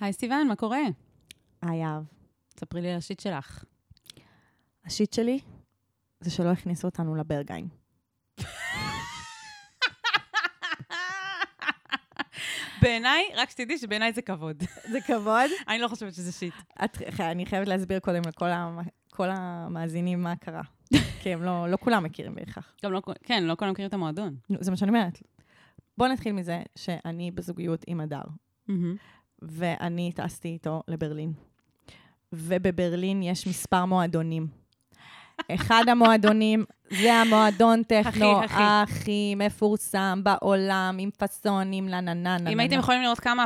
היי סיוון, מה קורה? היי אהב. ספרי לי על השיט שלך. השיט שלי זה שלא הכניסו אותנו לברגיים. בעיניי, רק שתדעי שבעיניי זה כבוד. זה כבוד. אני לא חושבת שזה שיט. את, אני חייבת להסביר קודם לכל המ, כל המאזינים מה קרה. כי הם לא, לא כולם מכירים בהכרח. גם לא, כן, לא כולם מכירים את המועדון. זה מה שאני אומרת. בואו נתחיל מזה שאני בזוגיות עם הדר, ואני טסתי איתו לברלין. ובברלין יש מספר מועדונים. אחד המועדונים זה המועדון טכנו הכי, הכי. הכי מפורסם בעולם, עם פאסונים, נה נה נה אם. הייתם יכולים לראות כמה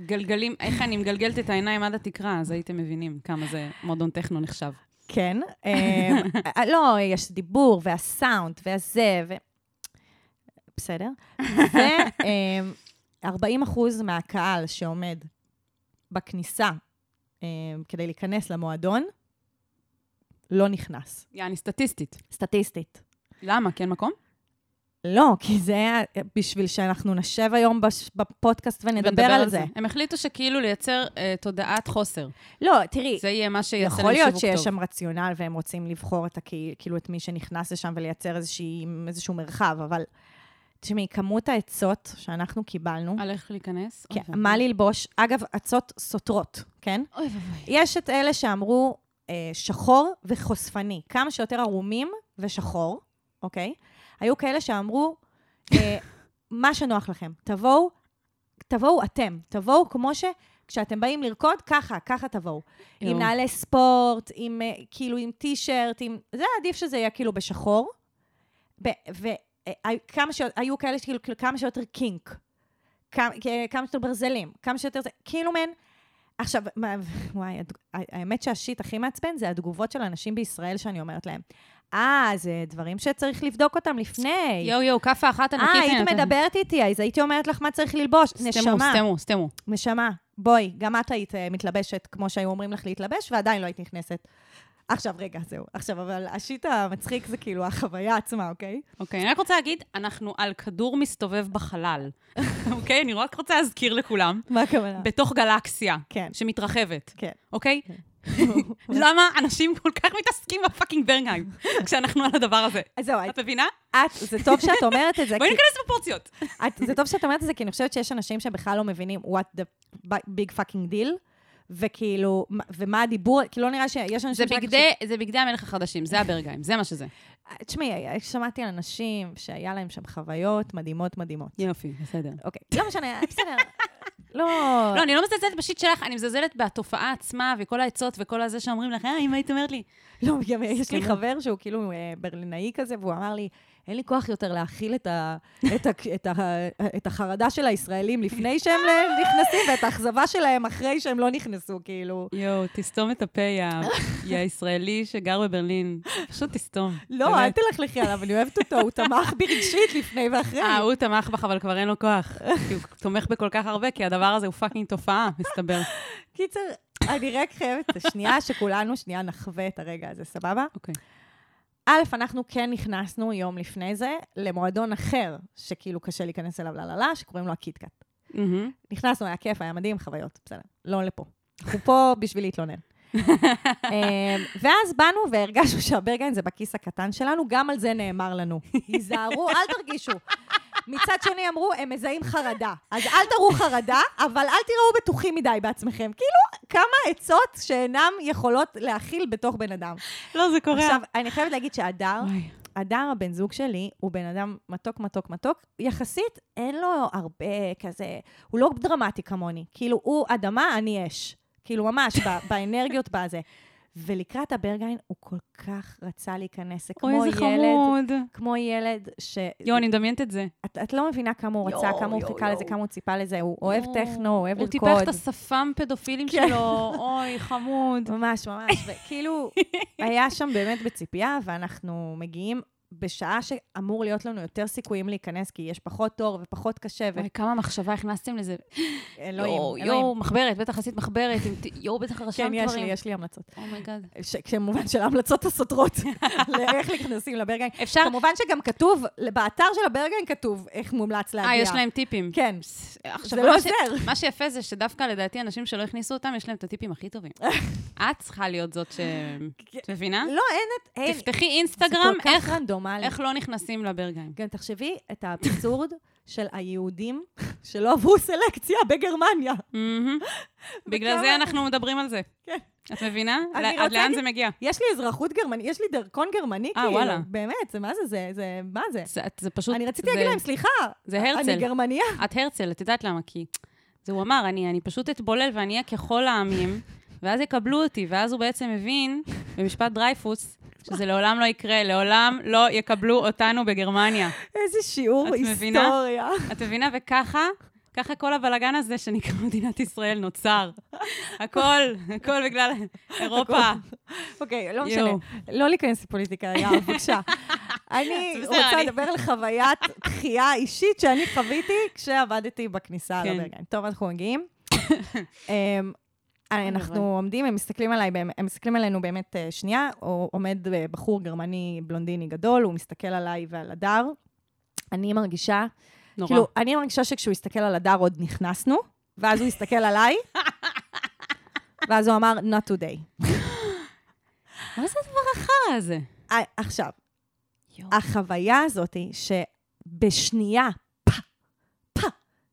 גלגלים, איך אני מגלגלת את העיניים עד התקרה, אז הייתם מבינים כמה זה מועדון טכנו נחשב. כן. אמ, אה, לא, יש דיבור, והסאונד, והזה, ו... בסדר. ו-40 אחוז מהקהל שעומד בכניסה אמ, כדי להיכנס למועדון, לא נכנס. יעני סטטיסטית. סטטיסטית. למה? כי אין מקום? לא, כי זה היה בשביל שאנחנו נשב היום בש- בפודקאסט ונדבר ונדבר על זה. הם החליטו שכאילו לייצר אה, תודעת חוסר. לא, תראי, זה יהיה מה שיעשה יכול להם להיות שיווק שיש טוב. שם רציונל והם רוצים לבחור את, הקהיל, כאילו, את מי שנכנס לשם ולייצר איזושהי, איזשהו מרחב, אבל תשמעי, כמות העצות שאנחנו קיבלנו, על איך להיכנס? כן, אוי. מה ללבוש, אגב, עצות סותרות, כן? אוי ואבוי. יש את אלה שאמרו אה, שחור וחושפני, כמה שיותר ערומים ושחור, אוקיי? היו כאלה שאמרו, אה, מה שנוח לכם, תבואו, תבואו אתם, תבואו כמו ש... כשאתם באים לרקוד, ככה, ככה תבואו. יואו. עם נעלי ספורט, עם אה, כאילו עם טישרט, עם... זה עדיף שזה יהיה כאילו בשחור. וכמה ש... היו כאלה שכאילו כאילו, כמה שיותר קינק. כמה, כמה שיותר ברזלים, כמה שיותר זה, כאילו מן... עכשיו, מה, וואי, האמת שהשיט הכי מעצבן זה התגובות של אנשים בישראל שאני אומרת להם. אה, זה דברים שצריך לבדוק אותם לפני. יואו, יואו, כאפה אחת ענקית. אה, היית. מדברת איתי, אז הייתי אומרת לך מה צריך ללבוש. סתמו, נשמה, סתמו, סתמו. נשמה, בואי, גם את היית אה, מתלבשת כמו שהיו אומרים לך להתלבש, ועדיין לא היית נכנסת. עכשיו, רגע, זהו. עכשיו, אבל השיט המצחיק זה כאילו החוויה עצמה, אוקיי? אוקיי, אני רק רוצה להגיד, אנחנו על כדור מסתובב בחלל. אוקיי? אני רק רוצה להזכיר לכולם, מה הכוונה? בתוך גלקסיה כן, שמתרחבת, כן. אוקיי? למה אנשים כל כך מתעסקים בפאקינג ברנהיים כשאנחנו על הדבר הזה? אז זהו, את מבינה? את, זה טוב שאת אומרת את זה, בואי ניכנס בפורציות. זה טוב שאת אומרת את זה, כי אני חושבת שיש אנשים שבכלל לא מבינים what the big fucking deal, וכאילו, מה- ומה הדיבור, כאילו לא נראה שיש אנשים... זה בגדי, זה בגדי המלך החדשים, זה הברגהיים, זה מה שזה. תשמעי, שמעתי על אנשים שהיה להם שם חוויות מדהימות מדהימות. יופי, בסדר. אוקיי, לא משנה, בסדר. לא... לא, אני לא מזלזלת בשיט שלך, אני מזלזלת בתופעה עצמה וכל העצות וכל הזה שאומרים לך, אה, אם היית אומרת לי. לא, גם יש לי. חבר שהוא כאילו אה, ברלינאי כזה, והוא אמר לי, אין לי כוח יותר להכיל את, ה, את, ה, את, ה, את החרדה של הישראלים לפני שהם נכנסים, ואת האכזבה שלהם אחרי שהם לא נכנסו, כאילו. יואו, תסתום את הפה, יא יא ישראלי שגר בברלין. פשוט תסתום. לא, אל תלכלכי עליו, אני אוהבת אותו, הוא תמך בי רגשית לפני ואחרי. אה, הוא תמך בך, אבל כבר אין לו כוח. כי הוא תומך בכל כך הרבה, כי הדבר הזה הוא fucking תופעה, מסתבר. קיצר, אני רק חייבת שנייה, שכולנו שנייה נחווה את הרגע הזה, סבבה? אוקיי. א', אנחנו כן נכנסנו יום לפני זה למועדון אחר, שכאילו קשה להיכנס אליו ללה, שקוראים לו הקיטקאט. מהמם. נכנסנו, היה כיף, היה מדהים, חוויות, בסדר. לא לפה. אנחנו פה בשביל להתלונן. אמ, ואז באנו והרגשנו שהברגן זה בכיס הקטן שלנו, גם על זה נאמר לנו. היזהרו, אל תרגישו. מצד שני אמרו, הם מזהים חרדה. אז אל תראו חרדה, אבל אל תיראו בטוחים מדי בעצמכם. כאילו, כמה עצות שאינן יכולות להכיל בתוך בן אדם. לא, זה קורה. עכשיו, אני חייבת להגיד שהדר. הדר, הבן זוג שלי, הוא בן אדם מתוק, מתוק, מתוק. יחסית, אין לו הרבה כזה, הוא לא דרמטי כמוני. כאילו, הוא אדמה, אני אש. כאילו, ממש, באנרגיות בזה. ולקראת הברגיין, הוא כל כך רצה להיכנס. זה כמו אוי, איזה ילד, חמוד. כמו ילד ש... יואו, אני מדמיינת את זה. את, את לא מבינה כמה הוא רצה, כמה הוא חיכה לזה. כמה הוא ציפה לזה. הוא אוהב. טכנו, הוא אוהב הוא לרקוד. טיפח את השפם פדופילים כן. שלו, אוי, חמוד. ממש, ממש. וכאילו, היה שם באמת בציפייה, ואנחנו מגיעים, בשעה שאמור להיות לנו יותר סיכויים להיכנס, כי יש פחות תור ופחות קשה, וואי, כמה מחשבה הכנסתם לזה. ואלוהים, יואו, יואו, מחברת, בטח עשית מחברת, יואו, בטח רשמת כן, דברים. יש לי, יש לי המלצות. oh my god. כמובן של ההמלצות הסותרות, לאיך נכנסים לברגהיין. אפשר... כמובן שגם כתוב, באתר של הברגהיין כתוב איך מומלץ להגיע. אה, יש להם טיפים. כן. עכשיו, זה לא ש- עוזר. מה שיפה זה שדווקא לדעתי אנשים שלא הכניסו אותם, יש להם את הטיפים הכי טובים. את צריכה להיות זאת ש... את מבינה? לא, אין את... תפתחי זה אינסטגרם, איך- רנדומלי. איך לא נכנסים לברגהיין. גם תחשבי את האבסורד של היהודים שלא עברו סלקציה בגרמניה. בגלל זה אנחנו מדברים על זה. כן. את מבינה? אני עד לאן זה מגיע? יש לי אזרחות גרמנית, יש לי דרכון גרמני, אה, כאילו. וואלה. באמת, זה מה זה, זה, זה, מה זה? זה- פשוט... אני רציתי להגיד להם, סליחה, זה אני הרצל. גרמניה. את הרצל, את יודעת למה? כי זה הוא אמר, אני, אני פשוט אתבולל ואני אהיה ככל העמים, ואז יקבלו אותי, ואז הוא בעצם הבין, במשפט דרייפוס, שזה לעולם לא יקרה, לעולם לא יקבלו אותנו בגרמניה. איזה שיעור את מבינה? היסטוריה. את מבינה? וככה, ככה כל הבלגן הזה שנקרא מדינת ישראל נוצר. הכל, הכל בגלל אירופה. אוקיי, לא. משנה. לא להיכנס לפוליטיקה, יאללה, בבקשה. אני רוצה לדבר על חוויית דחייה אישית שאני חוויתי כשעבדתי בכניסה כן. לברגן. טוב, אנחנו מגיעים. אמ, אנחנו עומדים, הם מסתכלים עליי, הם מסתכלים עלינו באמת אה, שנייה, או עומד אה, בחור גרמני בלונדיני גדול, הוא מסתכל עליי ועל הדר. אני מרגישה, נורא. כאילו, אני מרגישה שכשהוא הסתכל על הדר עוד נכנסנו, ואז הוא הסתכל עליי, ואז הוא אמר, not today. מה זה הדבר החרא הזה? אה, עכשיו. החוויה הזאת שבשנייה, פה, פה,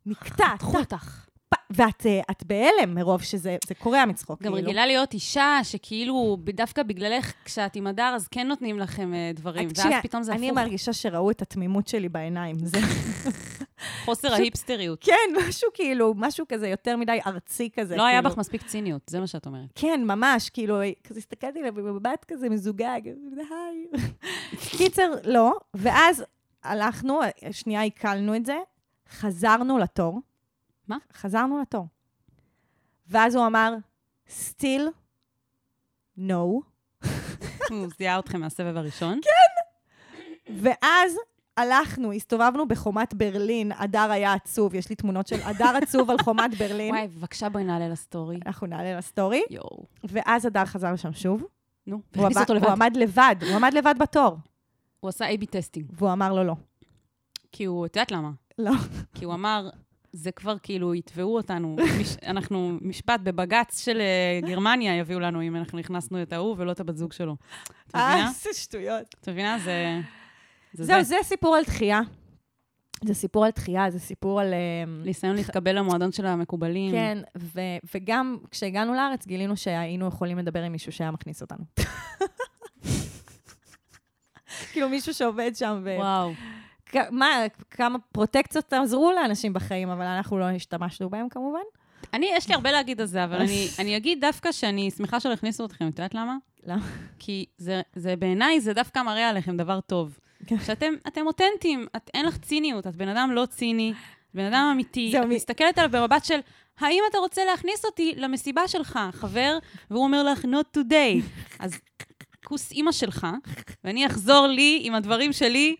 נקטעת, קחו אותך. ואת אה, את בהלם מרוב שזה זה קורע מצחוק. גם כאילו. רגילה להיות אישה, שכאילו, דווקא בגללך, כשאת עם הדר, אז כן נותנים לכם אה, דברים, ואז שנייה, פתאום זה אני הפוך. מרגישה שראו את התמימות שלי בעיניים. זה, חוסר פשוט- ההיפסטריות. כן, משהו כאילו, משהו כזה יותר מדי ארצי כזה. לא היה כאילו. בך מספיק ציניות, זה מה שאת אומרת. כן, ממש, כאילו, כזה הסתכלתי עליו במבט כזה מזוגג, היי. קיצר, לא, ואז הלכנו, שנייה עיכלנו את זה, חזרנו לתור. מה? חזרנו לתור. ואז הוא אמר, still no, הוא זיהה אתכם מהסבב הראשון. ואז הלכנו, הסתובבנו בחומת ברלין, הדר היה עצוב, יש לי תמונות של הדר עצוב על חומת ברלין. וואי, בבקשה בואי נעלה לסטורי. אנחנו נעלה לסטורי, יואו. ואז הדר חזר לשם שוב. נו, הוא והכניס אותו לבד. הוא עמד לבד, הוא עמד לבד בתור, הוא עשה A-B testing. והוא אמר לו לא. כי הוא, את יודעת למה? לא. כי הוא אמר, זה כבר כאילו, יתבעו אותנו, מש, אנחנו, משפט בבג"ץ של אה, גרמניה יביאו לנו אם אנחנו הכנסנו את ההוא ולא את הבת זוג שלו. את אה, מבינה? איזה שטויות. את מבינה? זה... זה זהו, זה. זה סיפור על דחייה. זה סיפור על דחייה, זה סיפור על... אמ, ניסיון להתקבל למועדון של המקובלים. כן, ו- וגם כשהגענו לארץ גילינו שהיינו יכולים לדבר עם מישהו שהיה מכניס אותנו. כאילו מישהו שעובד שם, ו... וואו. מה, כמה פרוטקציות עזרו לאנשים בחיים, אבל אנחנו לא השתמשנו בהם כמובן. אני, יש לי הרבה להגיד על זה, אבל אני, אני אגיד דווקא שאני שמחה שלא הכניסו אתכם, את יודעת למה? למה? כי זה, זה בעיניי, זה דווקא מראה עליכם דבר טוב. כן. שאתם אתם אותנטיים, את, אין לך ציניות, את בן אדם לא ציני, בן אדם אמיתי. את מי- מסתכלת עליו במבט של, האם אתה רוצה להכניס אותי למסיבה שלך, חבר? והוא אומר לך, not today. אז כוס אימא שלך, ואני אחזור לי עם הדברים שלי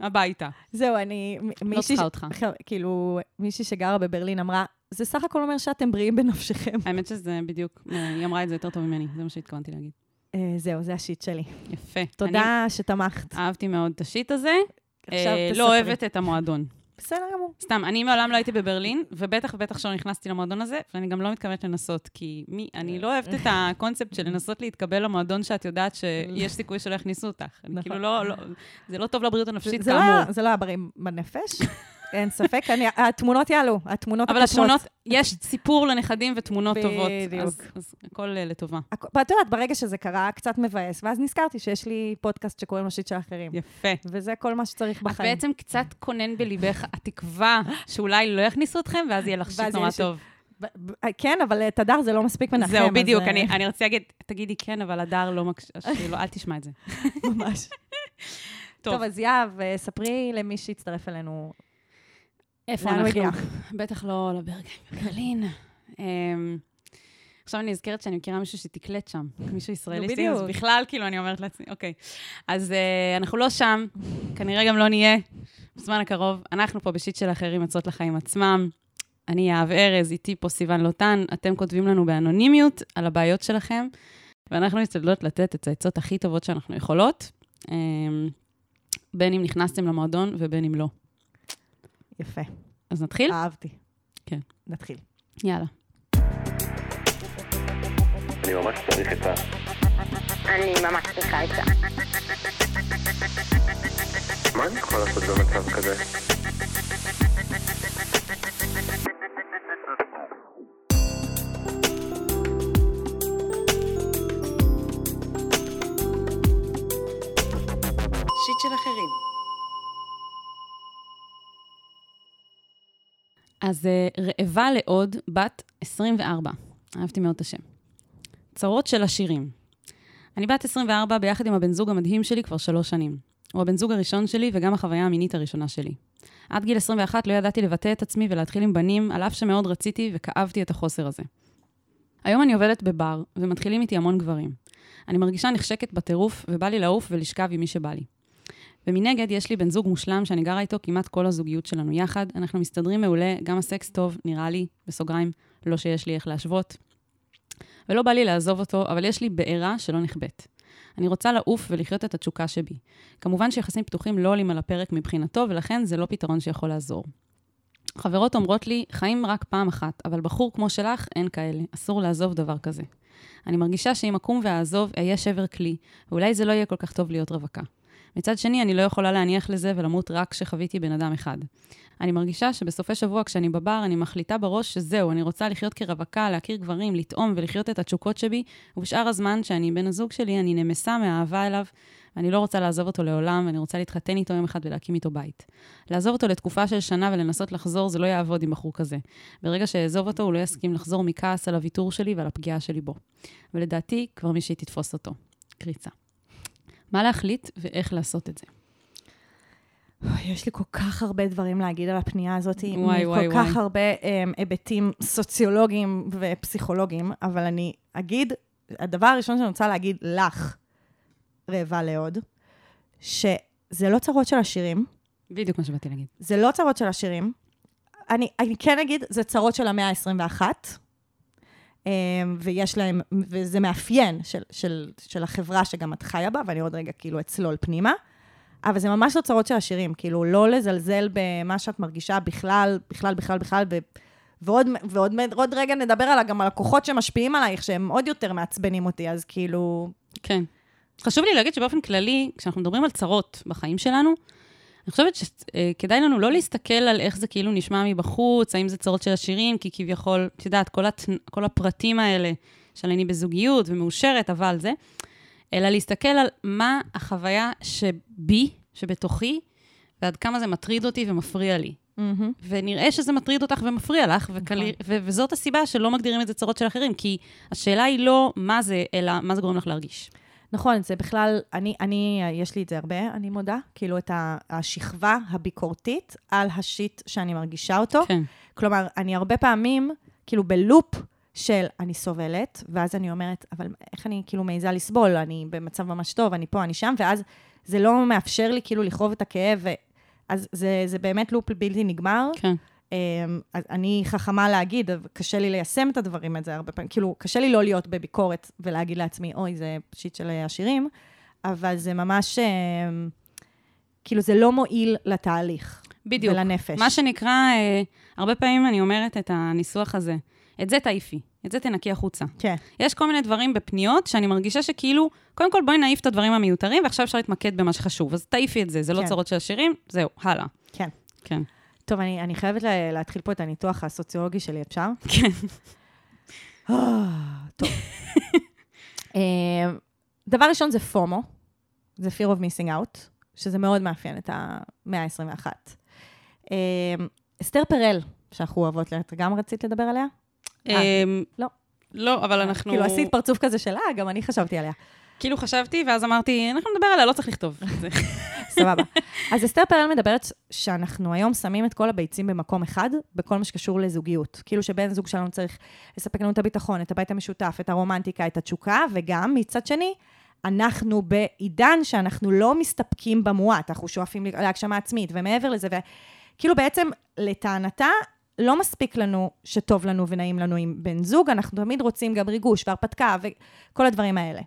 הביתה. זהו, אני... לא צריכה אותך. כאילו, מישהי שגרה בברלין אמרה, זה סך הכל אומר שאתם בריאים בנפשכם. האמת שזה בדיוק, היא אמרה את זה יותר טוב ממני, זה מה שהתכוונתי להגיד. אה, זהו, זה השיט שלי. יפה. תודה שתמכת. אהבתי מאוד את השיט הזה. עכשיו אה, תספרי. לא אוהבת את המועדון. בסדר גמור. סתם, אני מעולם לא הייתי בברלין, ובטח ובטח שלא נכנסתי למועדון הזה, ואני גם לא מתכוונת לנסות, כי מי, אני לא אוהבת את הקונספט של לנסות להתקבל למועדון שאת יודעת שיש סיכוי שלא יכניסו אותך. אני נכון. כאילו לא, לא, זה לא טוב לבריאות הנפשית, לא כאמור. זה לא היה בריא בנפש, אין ספק. אני- התמונות יעלו, התמונות אבל הקשות. התמונות, יש סיפור לנכדים ותמונות טובות, בדיוק. אז, אז הכל אה, לטובה. ואת יודעת, ברגע שזה קרה, קצת מבאס, ואז נזכרתי שיש לי פודקאסט שקוראים לו שיט של אחרים. יפה. וזה כל מה שצריך את בחיים. בעצם קצת כונן בליבך התקווה שאולי לא יכניסו אתכם, ואז יהיה לך שיט נורא שיט. טוב. ב- כן, אבל את הדר זה לא מספיק מנחם. זהו, בדיוק, אה, אני אני רציתי להגיד, תגידי כן, אבל הדר לא מקשיב, כאילו, אל תשמע את זה. ממש. טוב. טוב, אז יהב, אה, ספרי למי שהצטרף אלינו. איפה הוא אנחנו? בטח לא לברגן בברלין. אמ, עכשיו אני נזכרת שאני מכירה מישהו שתקלט שם, מישהו ישראלי. אז בדיוק. בכלל, כאילו, אני אומרת לעצמי, אוקיי. אז אה, אנחנו לא שם, כנראה גם לא נהיה בזמן הקרוב. אנחנו פה בשיט של אחרים יוצאות לחיים עצמם. אני יהב ארז, איתי פה סיוון לוטן. אתם כותבים לנו באנונימיות על הבעיות שלכם, ואנחנו משתדלות לתת את העצות הכי טובות שאנחנו יכולות, אה, בין אם נכנסתם למועדון ובין אם לא. יפה, אז נתחיל? אהבתי. כן. נתחיל. יאללה. אני ממש צריך עצה. אני ממש צריכה עצה. מה אני יכול לעשות במצב כזה? שיט של אחרים. אז אה, רעבה לעוד בת 24. אהבתי מאוד את השם. צרות של עשירים. אני בת 24 ביחד עם הבן זוג המדהים שלי כבר שלוש שנים. הוא הבן זוג הראשון שלי וגם החוויה המינית הראשונה שלי. עד גיל 21 לא ידעתי לבטא את עצמי ולהתחיל עם בנים, על אף שמאוד רציתי וכאבתי את החוסר הזה. היום אני עובדת בבר, ומתחילים איתי המון גברים. אני מרגישה נחשקת בטירוף, ובא לי לעוף ולשכב עם מי שבא לי. ומנגד, יש לי בן זוג מושלם שאני גרה איתו כמעט כל הזוגיות שלנו יחד. אנחנו מסתדרים מעולה, גם הסקס טוב, נראה לי, בסוגריים, לא שיש לי איך להשוות. ולא בא לי לעזוב אותו, אבל יש לי בעירה שלא נכבאת. אני רוצה לעוף ולחיות את התשוקה שבי. כמובן שיחסים פתוחים לא עולים על הפרק מבחינתו, ולכן זה לא פתרון שיכול לעזור. חברות אומרות לי, חיים רק פעם אחת, אבל בחור כמו שלך, אין כאלה. אסור לעזוב דבר כזה. אני מרגישה שאם אקום ואעזוב, אהיה שבר כלי, ואולי זה לא יהיה כל כך טוב להיות רווקה. מצד שני, אני לא יכולה להניח לזה ולמות רק כשחוויתי בן אדם אחד. אני מרגישה שבסופי שבוע כשאני בבר, אני מחליטה בראש שזהו, אני רוצה לחיות כרווקה, להכיר גברים, לטעום ולחיות את התשוקות שבי, ובשאר הזמן שאני עם בן הזוג שלי, אני נמסה מהאהבה אליו, ואני לא רוצה לעזוב אותו לעולם, ואני רוצה להתחתן איתו יום אחד ולהקים איתו בית. לעזוב אותו לתקופה של שנה ולנסות לחזור, זה לא יעבוד עם בחור כזה. ברגע שאעזוב אותו, הוא לא יסכים לחזור מכעס על הוויתור שלי ועל הפגיעה שלי בו. ולדעתי, כבר מישהי תתפוס אותו. קריצה. מה להחליט ואיך לעשות את זה. יש לי כל כך הרבה דברים להגיד על הפנייה הזאת, וואי, וואי, כל וואי. כך הרבה um, היבטים סוציולוגיים ופסיכולוגיים, אבל אני אגיד, הדבר הראשון שאני רוצה להגיד לך, רעבה לעוד, שזה לא צרות של עשירים, בדיוק מה שבאתי להגיד. זה לא צרות של עשירים. אני, אני כן אגיד, זה צרות של המאה ה-21, um, ויש להם, וזה מאפיין של, של, של החברה שגם את חיה בה, ואני עוד רגע כאילו אצלול פנימה. אבל זה ממש לא צרות של עשירים, כאילו, לא לזלזל במה שאת מרגישה בכלל, בכלל, בכלל, בכלל, ו... ועוד, ועוד עוד רגע נדבר על, גם על הכוחות שמשפיעים עלייך, שהם עוד יותר מעצבנים אותי, אז כאילו... כן. חשוב לי להגיד שבאופן כללי, כשאנחנו מדברים על צרות בחיים שלנו, אני חושבת שכדאי לנו לא להסתכל על איך זה כאילו נשמע מבחוץ, האם זה צרות של עשירים, כי כביכול, את יודעת, כל, הת... כל הפרטים האלה של אני בזוגיות ומאושרת, אבל זה, אלא להסתכל על מה החוויה שבי, שבתוכי, ועד כמה זה מטריד אותי ומפריע לי. ונראה שזה מטריד אותך ומפריע לך, וקלי, ו- וזאת הסיבה שלא מגדירים את זה צרות של אחרים, כי השאלה היא לא מה זה, אלא מה זה גורם לך להרגיש. נכון, זה בכלל, אני, אני, יש לי את זה הרבה, אני מודה, כאילו את השכבה הביקורתית על השיט שאני מרגישה אותו. כן. כלומר, אני הרבה פעמים, כאילו בלופ של אני סובלת, ואז אני אומרת, אבל איך אני כאילו מעיזה לסבול? אני במצב ממש טוב, אני פה, אני שם, ואז זה לא מאפשר לי כאילו לכאוב את הכאב, ו... אז זה, זה באמת לופ בלתי נגמר. כן. אמ, אז אני חכמה להגיד, קשה לי ליישם את הדברים הזה הרבה פעמים. כאילו, קשה לי לא להיות בביקורת ולהגיד לעצמי, אוי, זה שיט של עשירים, אבל זה ממש, אמ, כאילו, זה לא מועיל לתהליך. בדיוק. ולנפש. מה שנקרא, אה, הרבה פעמים אני אומרת את הניסוח הזה, את זה תעיפי, את זה תנקי החוצה. כן. יש כל מיני דברים בפניות שאני מרגישה שכאילו, קודם כל בואי נעיף את הדברים המיותרים, ועכשיו אפשר להתמקד במה שחשוב. אז תעיפי את זה, זה לא כן. צרות של עשירים, זהו, הלאה. כן. כן. טוב, אני, אני חייבת לה, להתחיל פה את הניתוח הסוציולוגי שלי, אפשר? כן. טוב. אה, דבר ראשון זה פומו, זה fear of missing out, שזה מאוד מאפיין את המאה ה-21. אה, אסתר פרל, שאנחנו אוהבות, את גם רצית לדבר עליה? אה, אמ, לא. לא, אבל אנחנו... כאילו עשית פרצוף כזה של, אה, גם אני חשבתי עליה. כאילו חשבתי, ואז אמרתי, אנחנו נדבר עליה, לא צריך לכתוב. סבבה. אז אסתר פרל מדברת שאנחנו היום שמים את כל הביצים במקום אחד, בכל מה שקשור לזוגיות. כאילו שבן זוג שלנו צריך לספק לנו את הביטחון, את הבית המשותף, את הרומנטיקה, את התשוקה, וגם, מצד שני, אנחנו בעידן שאנחנו לא מסתפקים במועט, אנחנו שואפים להגשמה עצמית, ומעבר לזה, וכאילו בעצם, לטענתה, לא מספיק לנו שטוב לנו ונעים לנו עם בן זוג, אנחנו תמיד רוצים גם ריגוש והרפתקה וכל הדברים האלה.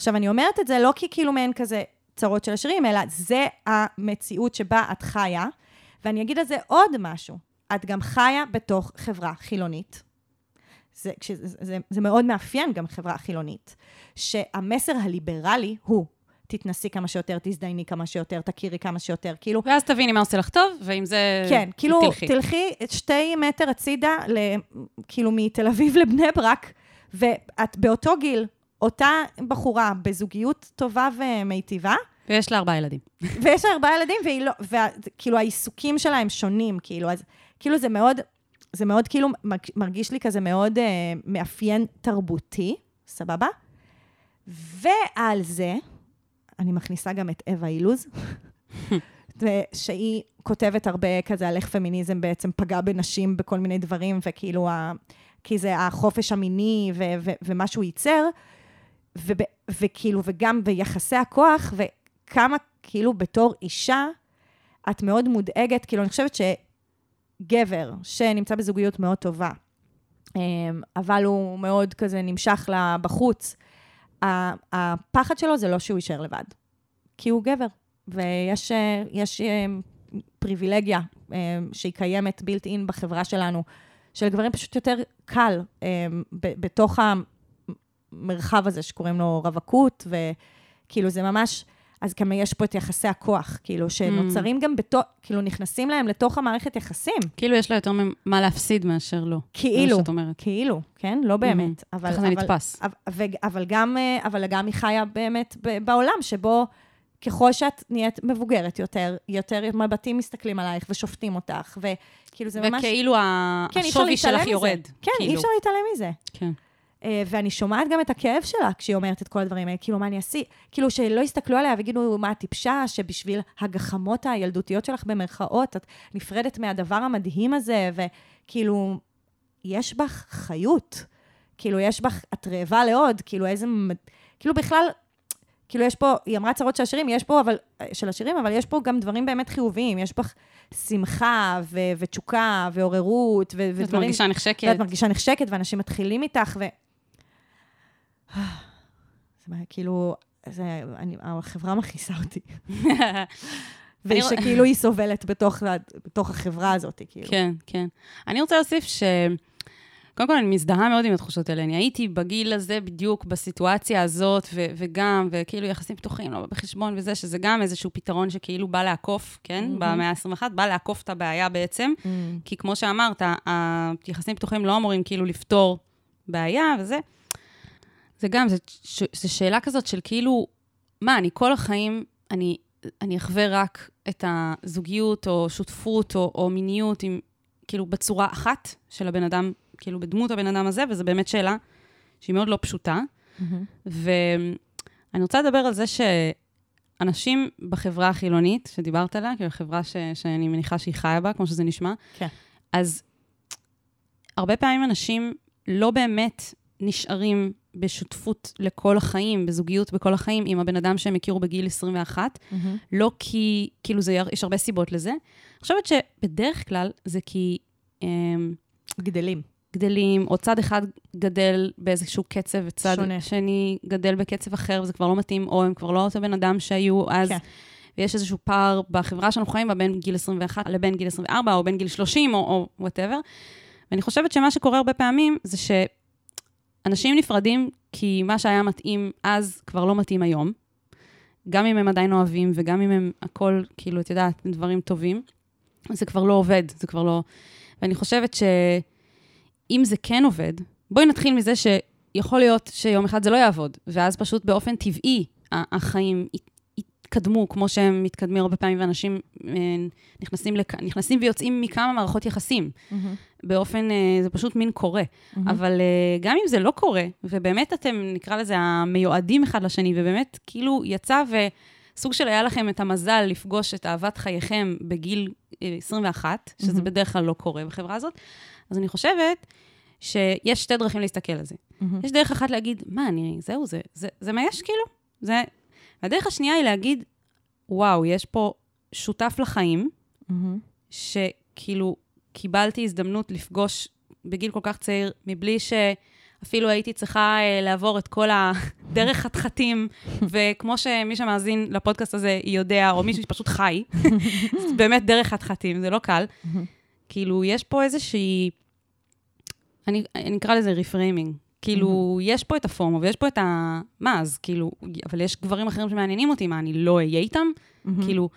עכשיו, אני אומרת את זה לא כי כאילו מעין כזה צרות של עשירים, אלא זה המציאות שבה את חיה. ואני אגיד על זה עוד משהו. את גם חיה בתוך חברה חילונית. זה, זה, זה, זה מאוד מאפיין גם חברה חילונית, שהמסר הליברלי הוא, תתנסי כמה שיותר, תזדייני כמה שיותר, תכירי כמה שיותר, כאילו... ואז תביני מה עושה לך טוב, ועם זה כן, כאילו, תלכי. תלכי שתי מטר הצידה, ל, כאילו מתל אביב לבני ברק, ואת באותו גיל, אותה בחורה בזוגיות טובה ומיטיבה, ויש לה ארבעה ילדים. ויש לה ארבעה ילדים, והיא לא, וכאילו העיסוקים שלה הם שונים, כאילו, אז כאילו זה מאוד, זה מאוד כאילו מרג- מרגיש לי כזה מאוד אה, מאפיין תרבותי, סבבה? ועל זה, אני מכניסה גם את אווה אילוז, שהיא כותבת הרבה כזה על איך פמיניזם בעצם פגע בנשים בכל מיני דברים, וכאילו, ה, כי זה החופש המיני ו, ו, ומה שהוא ייצר, וב, וכאילו, וגם ביחסי הכוח, וכמה כאילו בתור אישה, את מאוד מודאגת, כאילו, אני חושבת שגבר שנמצא בזוגיות מאוד טובה, אמ, אבל הוא מאוד כזה נמשך לה בחוץ, ה- הפחד שלו זה לא שהוא יישאר לבד, כי הוא גבר, ויש אה, יש, אה, פריבילגיה אה, שהיא קיימת בילט אין בחברה שלנו, שלגברים פשוט יותר קל ב- בתוך המרחב הזה שקוראים לו רווקות, וכאילו זה ממש... אז גם יש פה את יחסי הכוח, כאילו, שנוצרים גם בתוך, כאילו, נכנסים להם לתוך המערכת יחסים. כאילו יש לה יותר מה להפסיד מאשר לא. כאילו, שאת אומרת. כאילו, כן? לא באמת. אבל, ככה זה אבל, נתפס. אבל, אבל, גם, אה, אבל גם היא חיה באמת בעולם שבו ככל שאת נהיית מבוגרת יותר, יותר מבטים מסתכלים עלייך ושופטים אותך, וכאילו זה ממש... וכאילו כן, השווי שלך. יורד. כן, כאילו. אי אפשר להתעלם מזה. כן. אה, ואני שומעת גם את הכאב שלה כשהיא אומרת את כל הדברים האלה, כאילו, מה אני אעשי? כאילו, שלא יסתכלו עליה ויגידו, מה, את טיפשה, שבשביל הגחמות הילדותיות שלך במרכאות, את נפרדת מהדבר המדהים הזה, וכאילו, יש בך חיות. כאילו, יש בך, את רעבה לעוד, כאילו, איזה... כאילו, בכלל, כאילו, יש פה, היא אמרה צרות של השירים, יש פה, אבל, של השירים, אבל יש פה גם דברים באמת חיוביים. יש בך שמחה ו- ותשוקה ועוררות ו- את ודברים... מרגישה נחשקת. ואת מרגישה נחשקת, ואנשים מתחילים איתך, ו... זה כאילו, זה, אני, החברה מכעיסה אותי. ושכאילו היא סובלת בתוך, בתוך החברה הזאת, כאילו. כן, כן. אני רוצה להוסיף ש... קודם כל, אני מזדהה מאוד עם התחושות האלה. אני הייתי בגיל הזה בדיוק בסיטואציה הזאת, ו- וגם, וכאילו יחסים פתוחים, לא בחשבון וזה, שזה גם איזשהו פתרון שכאילו בא לעקוף, כן? מהמם. במאה ה-21, בא לעקוף את הבעיה בעצם. Mm. כי כמו שאמרת, היחסים פתוחים לא אמורים כאילו לפתור בעיה וזה. זה גם, זו שאלה כזאת של כאילו, מה, אני כל החיים, אני, אני אחווה רק את הזוגיות או שותפות או, או מיניות עם, כאילו בצורה אחת של הבן אדם, כאילו בדמות הבן אדם הזה, וזו באמת שאלה שהיא מאוד לא פשוטה. מהמם. ואני רוצה לדבר על זה שאנשים בחברה החילונית, שדיברת עליה, כאילו חברה ש... שאני מניחה שהיא חיה בה, כמו שזה נשמע, כן. אז הרבה פעמים אנשים לא באמת נשארים בשותפות לכל החיים, בזוגיות בכל החיים, עם הבן אדם שהם הכירו בגיל 21, מהמם. לא כי, כאילו, זה, יש הרבה סיבות לזה. אני חושבת שבדרך כלל זה כי... אמ, גדלים. גדלים, או צד אחד גדל באיזשהו קצב, וצד שונה. שני גדל בקצב אחר, וזה כבר לא מתאים, או הם כבר לא אותו בן אדם שהיו אז. כן. ויש איזשהו פער בחברה שאנחנו חיים בה בין גיל 21 לבין גיל 24, או בין גיל 30, או whatever. ואני חושבת שמה שקורה הרבה פעמים, זה שאנשים נפרדים כי מה שהיה מתאים אז כבר לא מתאים היום. גם אם הם עדיין אוהבים, וגם אם הם הכל, כאילו, את יודעת, דברים טובים, זה כבר לא עובד, זה כבר לא... ואני חושבת שאם זה כן עובד, בואי נתחיל מזה שיכול להיות שיום אחד זה לא יעבוד, ואז פשוט באופן טבעי החיים יתקדמו כמו שהם מתקדמים הרבה פעמים, ואנשים אה, נכנסים, לכ... נכנסים ויוצאים מכמה מערכות יחסים. באופן, אה, זה פשוט מין קורה. אבל אה, גם אם זה לא קורה, ובאמת אתם, נקרא לזה, המיועדים אחד לשני, ובאמת, כאילו, יצא וסוג של היה לכם את המזל לפגוש את אהבת חייכם בגיל אה, 21, שזה מהמם. בדרך כלל לא קורה בחברה הזאת, אז אני חושבת שיש שתי דרכים להסתכל על זה. יש דרך אחת להגיד, מה, אני, זהו, זה, זה, זה מה יש, כאילו? זה... והדרך השנייה היא להגיד, וואו, יש פה שותף לחיים, שכאילו קיבלתי הזדמנות לפגוש בגיל כל כך צעיר, מבלי שאפילו הייתי צריכה אה, לעבור את כל הדרך חתחתים, וכמו שמי שמאזין לפודקאסט הזה יודע, או מישהו שפשוט חי, זה באמת דרך חתחתים, זה לא קל. כאילו, יש פה איזושהי, אני, אני אקרא לזה reframing. כאילו, יש פה את ה FOMO ויש פה את ה... מה, אז כאילו, אבל יש גברים אחרים שמעניינים אותי, מה, אני לא אהיה איתם? כאילו,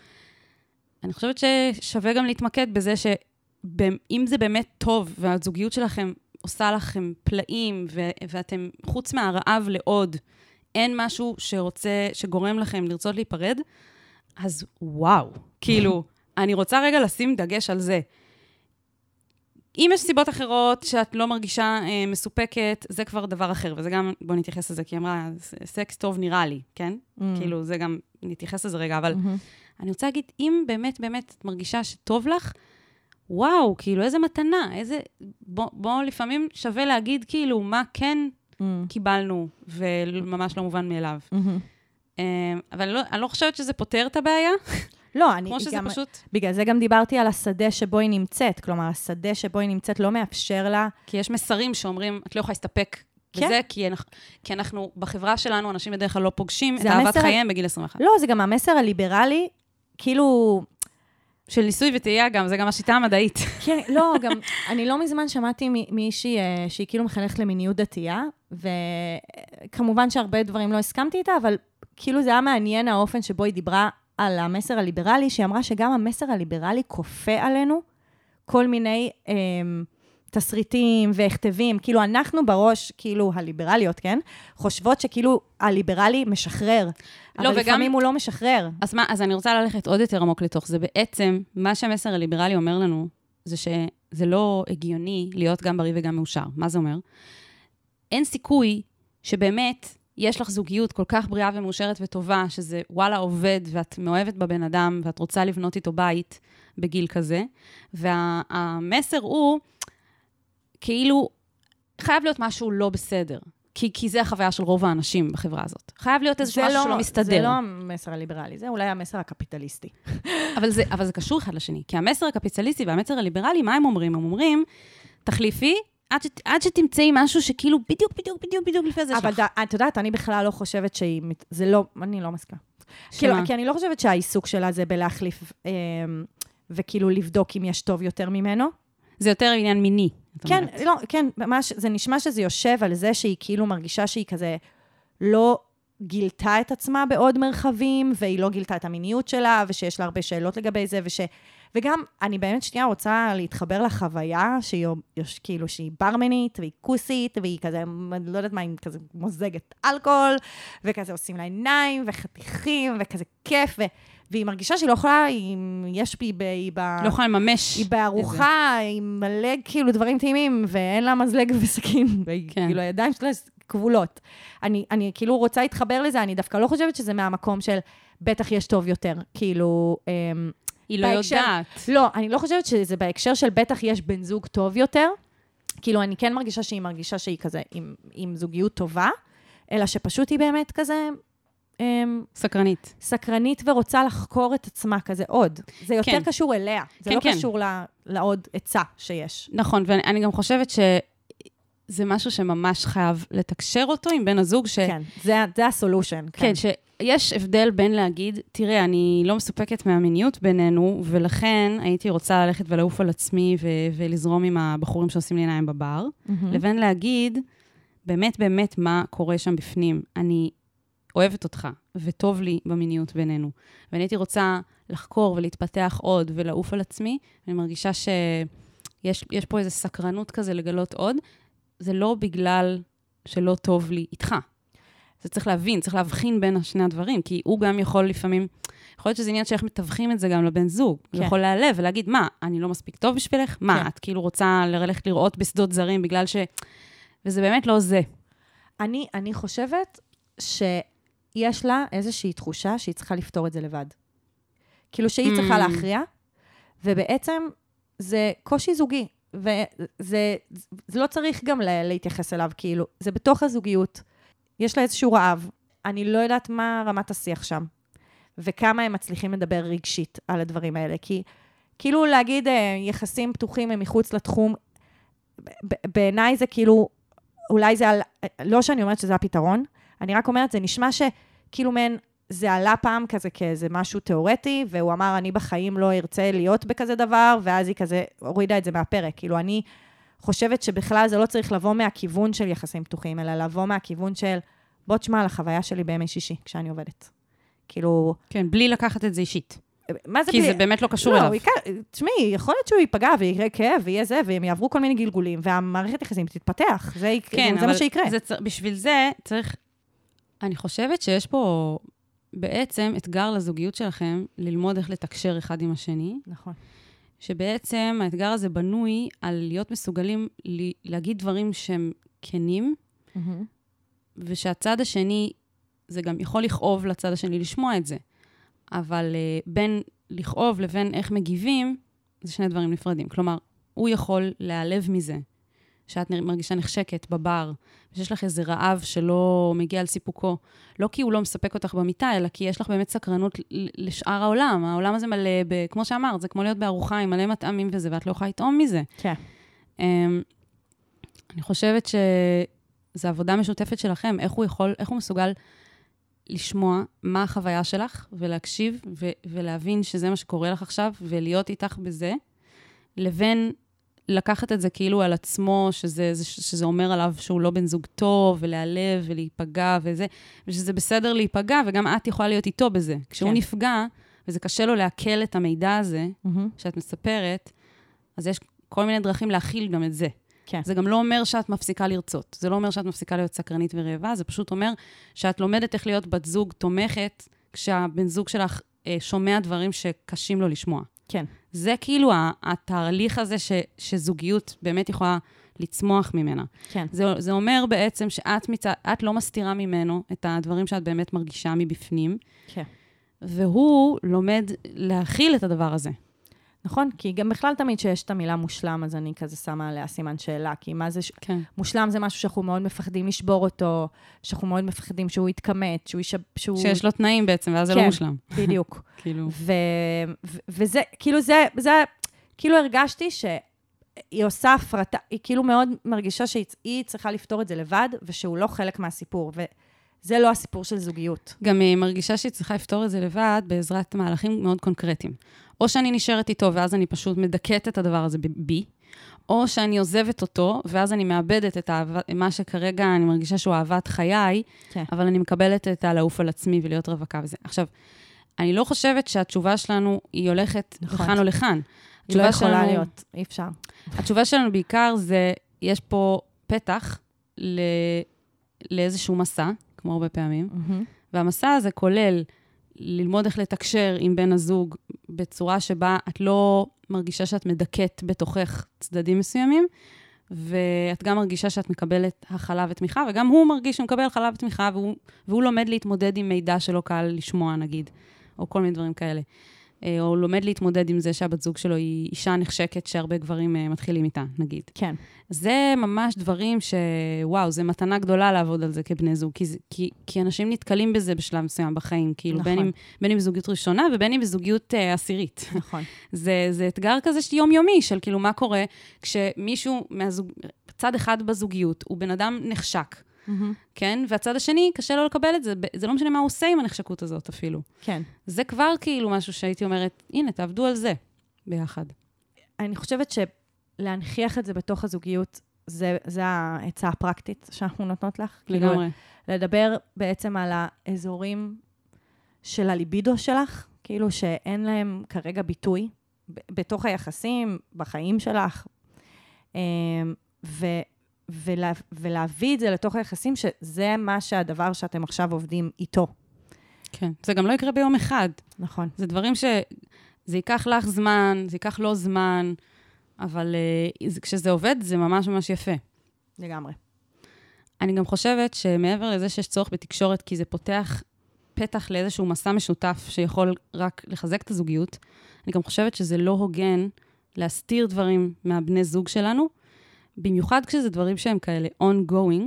אני חושבת ששווה גם להתמקד בזה שאם זה באמת טוב, והזוגיות שלכם עושה לכם פלאים, ו- ואתם, חוץ מהרעב לעוד, אין משהו שרוצה, שגורם לכם לרצות להיפרד, אז וואו. כאילו, אני רוצה רגע לשים דגש על זה. אם יש סיבות אחרות שאת לא מרגישה אה, מסופקת, זה כבר דבר אחר, וזה גם, בואו נתייחס לזה, כי היא אמרה, "ס- סקס טוב נראה לי, כן? כאילו, זה גם, נתייחס לזה רגע, אבל אני רוצה להגיד, אם באמת באמת את מרגישה שטוב לך, וואו, כאילו, איזה מתנה, איזה... בוא, בוא לפעמים שווה להגיד, כאילו, מה כן קיבלנו, וממש לא מובן מאליו. אה, אבל אני לא, אני לא חושבת שזה פותר את הבעיה, לא, אני כמו שזה גם... פשוט... בגלל זה גם דיברתי על השדה שבו היא נמצאת. כלומר, השדה שבו היא נמצאת לא מאפשר לה... כי יש מסרים שאומרים, את לא יכולה להסתפק כן. בזה, כי אנחנו, כי אנחנו, בחברה שלנו, אנשים בדרך כלל לא פוגשים את אהבת המסר- חייהם בגיל 21. לא, זה גם המסר הליברלי, כאילו... של ניסוי וטעייה גם, זה גם השיטה המדעית. כן, לא, גם, אני לא מזמן שמעתי מישהי אה, שהיא כאילו מחנכת למיניות דתייה, וכמובן שהרבה דברים לא הסכמתי איתה, אבל כאילו זה היה מעניין האופן שבו היא דיברה על המסר הליברלי, שהיא אמרה שגם המסר הליברלי כופה עלינו כל מיני אה, תסריטים והכתבים. כאילו, אנחנו בראש, כאילו, הליברליות, כן? חושבות שכאילו הליברלי משחרר. לא, אבל וגם- לפעמים הוא לא משחרר. אז מה, אז אני רוצה ללכת עוד יותר עמוק לתוך זה. בעצם, מה שהמסר הליברלי אומר לנו, זה שזה לא הגיוני להיות גם בריא וגם מאושר. מה זה אומר? אין סיכוי שבאמת יש לך זוגיות כל כך בריאה ומאושרת וטובה, שזה וואלה עובד, ואת מאוהבת בבן אדם, ואת רוצה לבנות איתו בית בגיל כזה, והמסר הוא, כאילו, חייב להיות משהו לא בסדר. כי, כי זה החוויה של רוב האנשים בחברה הזאת. חייב להיות איזשהו משהו שלא מסתדר. זה לא המסר הליברלי, זה אולי המסר הקפיטליסטי. אבל זה, אבל זה קשור אחד לשני. כי המסר הקפיטליסטי והמסר הליברלי, מה הם אומרים? הם אומרים, תחליפי, עד, ש, עד שתמצאי משהו שכאילו בדיוק, בדיוק, בדיוק, בדיוק לפי זה אבל שלך. ד- את יודעת, אני בכלל לא חושבת שהיא... זה לא... אני לא מסכימה. כאילו? כי אני לא חושבת שהעיסוק שלה זה בלהחליף, אה, וכאילו לבדוק אם יש טוב יותר ממנו. זה יותר עניין מיני, כן, אומרת. לא, כן, ממש, זה נשמע שזה יושב על זה שהיא כאילו מרגישה שהיא כזה לא גילתה את עצמה בעוד מרחבים, והיא לא גילתה את המיניות שלה, ושיש לה הרבה שאלות לגבי זה, וש... וגם, אני באמת שנייה רוצה להתחבר לחוויה שהיא יש, כאילו, שהיא ברמנית, והיא כוסית, והיא כזה, אני לא יודעת מה, היא כזה מוזגת אלכוהול, וכזה עושים לה עיניים, וחתיכים, וכזה כיף, ו... והיא מרגישה שהיא לא יכולה, היא, יש בי, ב- היא ב... לא יכולה לממש. היא בארוחה עם מלא כאילו דברים טעימים, ואין לה מזלג וסכין, והיא כן. כאילו הידיים שלה כבולות. אני, אני כאילו רוצה להתחבר לזה, אני דווקא לא חושבת שזה מהמקום של בטח יש טוב יותר, כאילו... אמ, היא לא בהקשר- יודעת. לא, אני לא חושבת שזה בהקשר של בטח יש בן זוג טוב יותר. כאילו, אני כן מרגישה שהיא מרגישה שהיא כזה עם, עם זוגיות טובה, אלא שפשוט היא באמת כזה אמ, סקרנית. סקרנית ורוצה לחקור את עצמה כזה עוד. זה יותר כן. קשור אליה, זה כן, לא כן. קשור ל- לעוד עצה שיש. נכון, ואני אני גם חושבת שזה משהו שממש חייב לתקשר אותו עם בן הזוג, ש... כן, זה, זה הסולושן. כן, שיש הבדל בין להגיד, תראה, אני לא מסופקת מהמיניות בינינו, ולכן הייתי רוצה ללכת ולעוף על עצמי ו- ולזרום עם הבחורים שעושים לי עיניים בבר, מהמם. לבין להגיד, באמת באמת מה קורה שם בפנים. אני אוהבת אותך, וטוב לי במיניות בינינו. ואני הייתי רוצה לחקור ולהתפתח עוד ולעוף על עצמי, ואני מרגישה שיש יש פה איזו סקרנות כזה לגלות עוד. זה לא בגלל שלא טוב לי איתך. זה צריך להבין, צריך להבחין בין שני הדברים, כי הוא גם יכול לפעמים, יכול להיות שזה עניין שאיך מתווכים את זה גם לבן זוג. כן. הוא יכול להיעלב ולהגיד, מה, אני לא מספיק טוב בשבילך? מה, כן. את כאילו רוצה ללכת לראות בשדות זרים בגלל ש... וזה באמת לא זה. אני, אני חושבת שיש לה איזושהי תחושה שהיא צריכה לפתור את זה לבד. כאילו שהיא צריכה Mm. להכריע, ובעצם זה קושי זוגי, וזה זה לא צריך גם ל- להתייחס אליו, כאילו, זה בתוך הזוגיות, יש לה איזשהו רעב, אני לא יודעת מה רמת השיח שם, וכמה הם מצליחים לדבר רגשית על הדברים האלה, כי כאילו להגיד אה, יחסים פתוחים הם מחוץ לתחום, בעיניי זה כאילו, אולי זה על... לא שאני אומרת שזה הפתרון, אני רק אומרת, זה נשמע שכאילו מעין, זה עלה פעם כזה כאיזה משהו תיאורטי, והוא אמר, אני בחיים לא ארצה להיות בכזה דבר, ואז היא כזה הורידה את זה מהפרק. כאילו, אני חושבת שבכלל זה לא צריך לבוא מהכיוון של יחסים פתוחים, אלא לבוא מהכיוון של, בוא תשמע על החוויה שלי בימי שישי, כשאני עובדת. כאילו, כן, בלי לקחת את זה אישית. מה זה כי בלי... זה באמת לא קשור לא, אליו. ייק- תשמעי, יכול להיות שהוא ייפגע ויראה כאב ויהיה זה, והם יעברו כל מיני גלגולים, והמערכת יחסים תתפתח. זה, כן, זה מה שיקרה. זה, בשביל זה צריך... אני חושבת שיש פה בעצם אתגר לזוגיות שלכם ללמוד איך לתקשר אחד עם השני, נכון. שבעצם האתגר הזה בנוי על להיות מסוגלים ל- להגיד דברים שהם כנים, ושהצד השני, זה גם יכול לכאוב לצד השני לשמוע את זה. אבל uh, בין לכאוב לבין איך מגיבים, זה שני דברים נפרדים. כלומר, הוא יכול להיעלב מזה, שאת מרגישה נחשקת בבר, ושיש לך איזה רעב שלא מגיע על סיפוקו. לא כי הוא לא מספק אותך במיטה, אלא כי יש לך באמת סקרנות לשאר העולם. העולם הזה מלא, ב, כמו שאמרת, זה כמו להיות בארוחה עם מלא מטעמים וזה, ואת לא יכולה לטעום מזה. כן. Um, אני חושבת שזו עבודה משותפת שלכם, איך הוא יכול, איך הוא מסוגל לשמוע מה החוויה שלך, ולהקשיב, ו- ולהבין שזה מה שקורה לך עכשיו, ולהיות איתך בזה, לבין לקחת את זה כאילו על עצמו, שזה, זה, שזה אומר עליו שהוא לא בן זוג טוב, ולהיעלב, ולהיפגע, וזה, ושזה בסדר להיפגע, וגם את יכולה להיות איתו בזה. כשהוא כן. נפגע, וזה קשה לו לעכל את המידע הזה, שאת מספרת, אז יש כל מיני דרכים להכיל גם את זה. כן. זה גם לא אומר שאת מפסיקה לרצות. זה לא אומר שאת מפסיקה להיות סקרנית ורעבה, זה פשוט אומר שאת לומדת איך להיות בת זוג תומכת, כשהבן זוג שלך אה, שומע דברים שקשים לו לשמוע. כן. זה כאילו התהליך הזה ש, שזוגיות באמת יכולה לצמוח ממנה. כן. זה, זה אומר בעצם שאת את לא מסתירה ממנו את הדברים שאת באמת מרגישה מבפנים, כן. והוא לומד להכיל את הדבר הזה. נכון, כי גם בכלל תמיד שיש את המילה מושלם, אז אני כזה שמה עליה סימן שאלה, כי מה זה... ש- כן. מושלם זה משהו שאנחנו מאוד מפחדים לשבור אותו, שאנחנו מאוד מפחדים שהוא יתכמת, שהוא ישב... שהוא... שיש לו תנאים בעצם, ואז זה כן. לא מושלם. בדיוק. כאילו... ו... ו... וזה, כאילו זה, זה, כאילו הרגשתי שהיא עושה הפרטה, היא כאילו מאוד מרגישה שהיא צריכה לפתור את זה לבד, ושהוא לא חלק מהסיפור, וזה לא הסיפור של זוגיות. גם היא מרגישה שהיא צריכה לפתור את זה לבד בעזרת מהלכים מאוד קונקרטיים. או שאני נשארת איתו ואז אני פשוט מדכאת את הדבר הזה בי, או שאני עוזבת אותו ואז אני מאבדת את האהבה, מה שכרגע אני מרגישה שהוא אהבת חיי, כן. אבל אני מקבלת את הלעוף על עצמי ולהיות רווקה וזה. עכשיו, אני לא חושבת שהתשובה שלנו היא הולכת נכון. לכאן או לכאן. היא לא יכולה שלנו- להיות, אי אפשר. התשובה שלנו בעיקר זה, יש פה פתח ל... לאיזשהו מסע, כמו הרבה פעמים, והמסע הזה כולל ללמוד איך לתקשר עם בן הזוג בצורה שבה את לא מרגישה שאת מדכאת בתוכך צדדים מסוימים, ואת גם מרגישה שאת מקבלת הכלה ותמיכה, וגם הוא מרגיש שהוא מקבל הכלה ותמיכה, והוא, והוא לומד להתמודד עם מידע שלא קל לשמוע, נגיד, או כל מיני דברים כאלה. אה, או לומד להתמודד עם זה שהבת זוג שלו היא אישה נחשקת שהרבה גברים אה, מתחילים איתה, נגיד. כן. זה ממש דברים שוואו, זו מתנה גדולה לעבוד על זה כבני זוג, כי, כי, כי אנשים נתקלים בזה בשלב מסוים בחיים, כאילו, נכון. בין, אם, בין אם זוגיות ראשונה ובין אם בזוגיות אה, עשירית. נכון. זה, זה אתגר כזה של יומיומי, של כאילו, מה קורה כשמישהו מהזוג... צד אחד בזוגיות הוא בן אדם נחשק, כן? והצד השני, קשה לו לקבל את זה, זה לא משנה מה הוא עושה עם הנחשקות הזאת אפילו. כן. זה כבר כאילו משהו שהייתי אומרת, הנה, תעבדו על זה ביחד. אני חושבת שלהנכיח את זה בתוך הזוגיות, זה, זה העצה הפרקטית שאנחנו נותנות לך. כאילו, לגמרי. לדבר בעצם על האזורים של הליבידו שלך, כאילו שאין להם כרגע ביטוי בתוך היחסים, בחיים שלך. אמ, ו, ולה, ולהביא את זה לתוך היחסים, שזה מה שהדבר שאתם עכשיו עובדים איתו. כן. זה גם לא יקרה ביום אחד. נכון. זה דברים ש... זה ייקח לך זמן, זה ייקח לו זמן, אבל uh, זה- כשזה עובד, זה ממש ממש יפה. לגמרי. אני גם חושבת שמעבר לזה שיש צורך בתקשורת, כי זה פותח פתח לאיזשהו מסע משותף שיכול רק לחזק את הזוגיות, אני גם חושבת שזה לא הוגן להסתיר דברים מהבני זוג שלנו, במיוחד כשזה דברים שהם כאלה ongoing,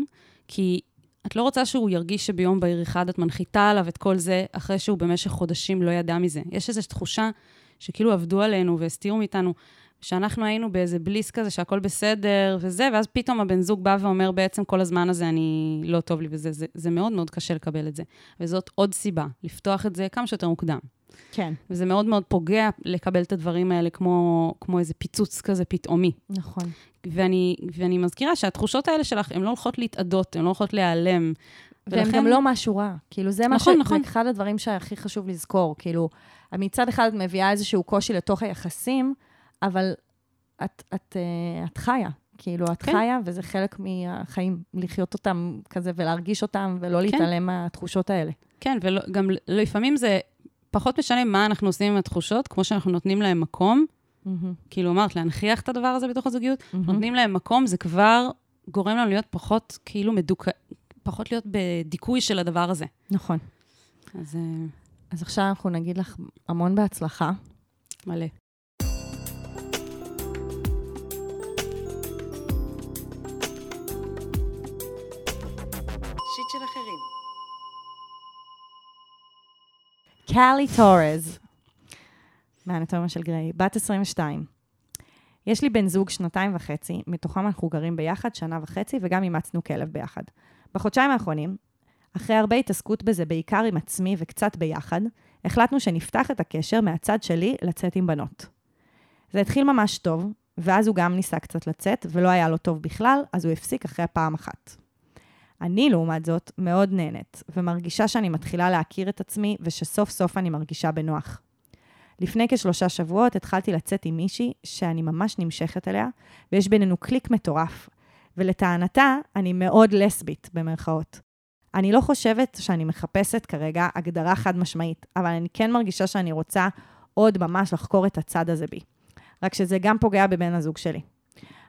כי את לא רוצה שהוא ירגיש שביום בהיר אחד את מנחיתה עליו את כל זה, אחרי שהוא במשך חודשים לא ידע מזה. יש איזו תחושה שכאילו עבדו עלינו והסתירו מאיתנו, שאנחנו היינו באיזה בליס כזה שהכל בסדר וזה, ואז פתאום הבן זוג בא ואומר, בעצם כל הזמן הזה אני לא טוב לי וזה, זה, זה מאוד מאוד קשה לקבל את זה. וזאת עוד סיבה, לפתוח את זה כמה שיותר מוקדם. כן, וזה מאוד מאוד פוגע לקבל את הדברים האלה כמו, כמו איזה פיצוץ כזה פתאומי. נכון. ואני, ואני מזכירה שהתחושות האלה שלך, הן לא הולכות להתאדות, הן לא הולכות להיעלם. והם ולכן- גם לא משהו רע. כאילו, זה מה ש... נכון, נכון. זה אחד הדברים שהכי חשוב לזכור. כאילו, מצד אחד את מביאה איזשהו קושי לתוך היחסים, אבל את, את, אה, את חיה. כאילו, את כן. חיה, וזה חלק מהחיים, לחיות אותם כזה ולהרגיש אותם, ולא להתעלם מהתחושות האלה. כן, וגם לפעמים זה פחות משנה מה אנחנו עושים עם התחושות, כמו שאנחנו נותנים להם מקום, כאילו אמרת, להנכיח את הדבר הזה בתוך הזוגיות, נותנים להם מקום, זה כבר גורם לנו להיות פחות, כאילו, מדוכא... פחות להיות בדיכוי של הדבר הזה. נכון. אז אה, אז עכשיו אנחנו נגיד לך המון בהצלחה. מלא. קאלי טורז, מהאנטומיה של גריי, בת 22. יש לי בן זוג שנתיים וחצי, מתוכם אנחנו גרים ביחד שנה וחצי, וגם אימצנו כלב ביחד. בחודשיים האחרונים, אחרי הרבה התעסקות בזה, בעיקר עם עצמי וקצת ביחד, החלטנו שנפתח את הקשר מהצד שלי לצאת עם בנות. זה התחיל ממש טוב, ואז הוא גם ניסה קצת לצאת, ולא היה לו טוב בכלל, אז הוא הפסיק אחרי פעם אחת. אני, לעומת זאת, מאוד נהנית, ומרגישה שאני מתחילה להכיר את עצמי, ושסוף סוף אני מרגישה בנוח. לפני כשלושה שבועות התחלתי לצאת עם מישהי שאני ממש נמשכת אליה, ויש בינינו קליק מטורף. ולטענתה, אני מאוד לסבית, במרכאות. אני לא חושבת שאני מחפשת כרגע הגדרה חד משמעית, אבל אני כן מרגישה שאני רוצה עוד ממש לחקור את הצד הזה בי. רק שזה גם פוגע בבן הזוג שלי.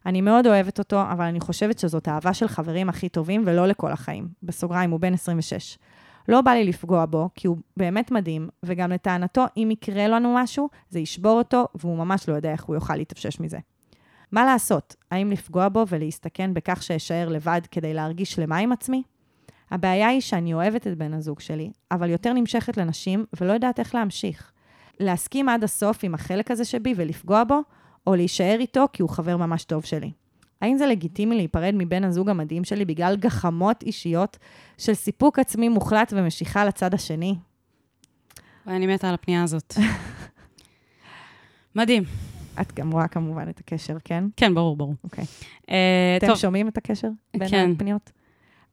אני מאוד אוהבת אותו, אבל אני חושבת שזאת אהבה של חברים הכי טובים ולא לכל החיים. בסוגריים, הוא בן 26. לא בא לי לפגוע בו, כי הוא באמת מדהים, וגם לטענתו, אם יקרה לנו משהו, זה ישבור אותו, והוא ממש לא יודע איך הוא יוכל להתאפשש מזה. מה לעשות? האם לפגוע בו ולהסתכן בכך שאשאר לבד כדי להרגיש שלמה עם עצמי? הבעיה היא שאני אוהבת את בן הזוג שלי, אבל יותר נמשכת לנשים ולא יודעת איך להמשיך. להסכים עד הסוף עם החלק הזה שבי ולפגוע בו, או להישאר איתו כי הוא חבר ממש טוב שלי. האם זה לגיטימי להיפרד מבן הזוג המדהים שלי בגלל גחמות אישיות של סיפוק עצמי מוחלט ומשיכה לצד השני? וואי, אני מתה על הפנייה הזאת. מדהים. את גם רואה כמובן את הקשר, כן? כן, ברור, ברור. אוקיי. אה, אתם טוב, שומעים את הקשר בין כן. הפניות?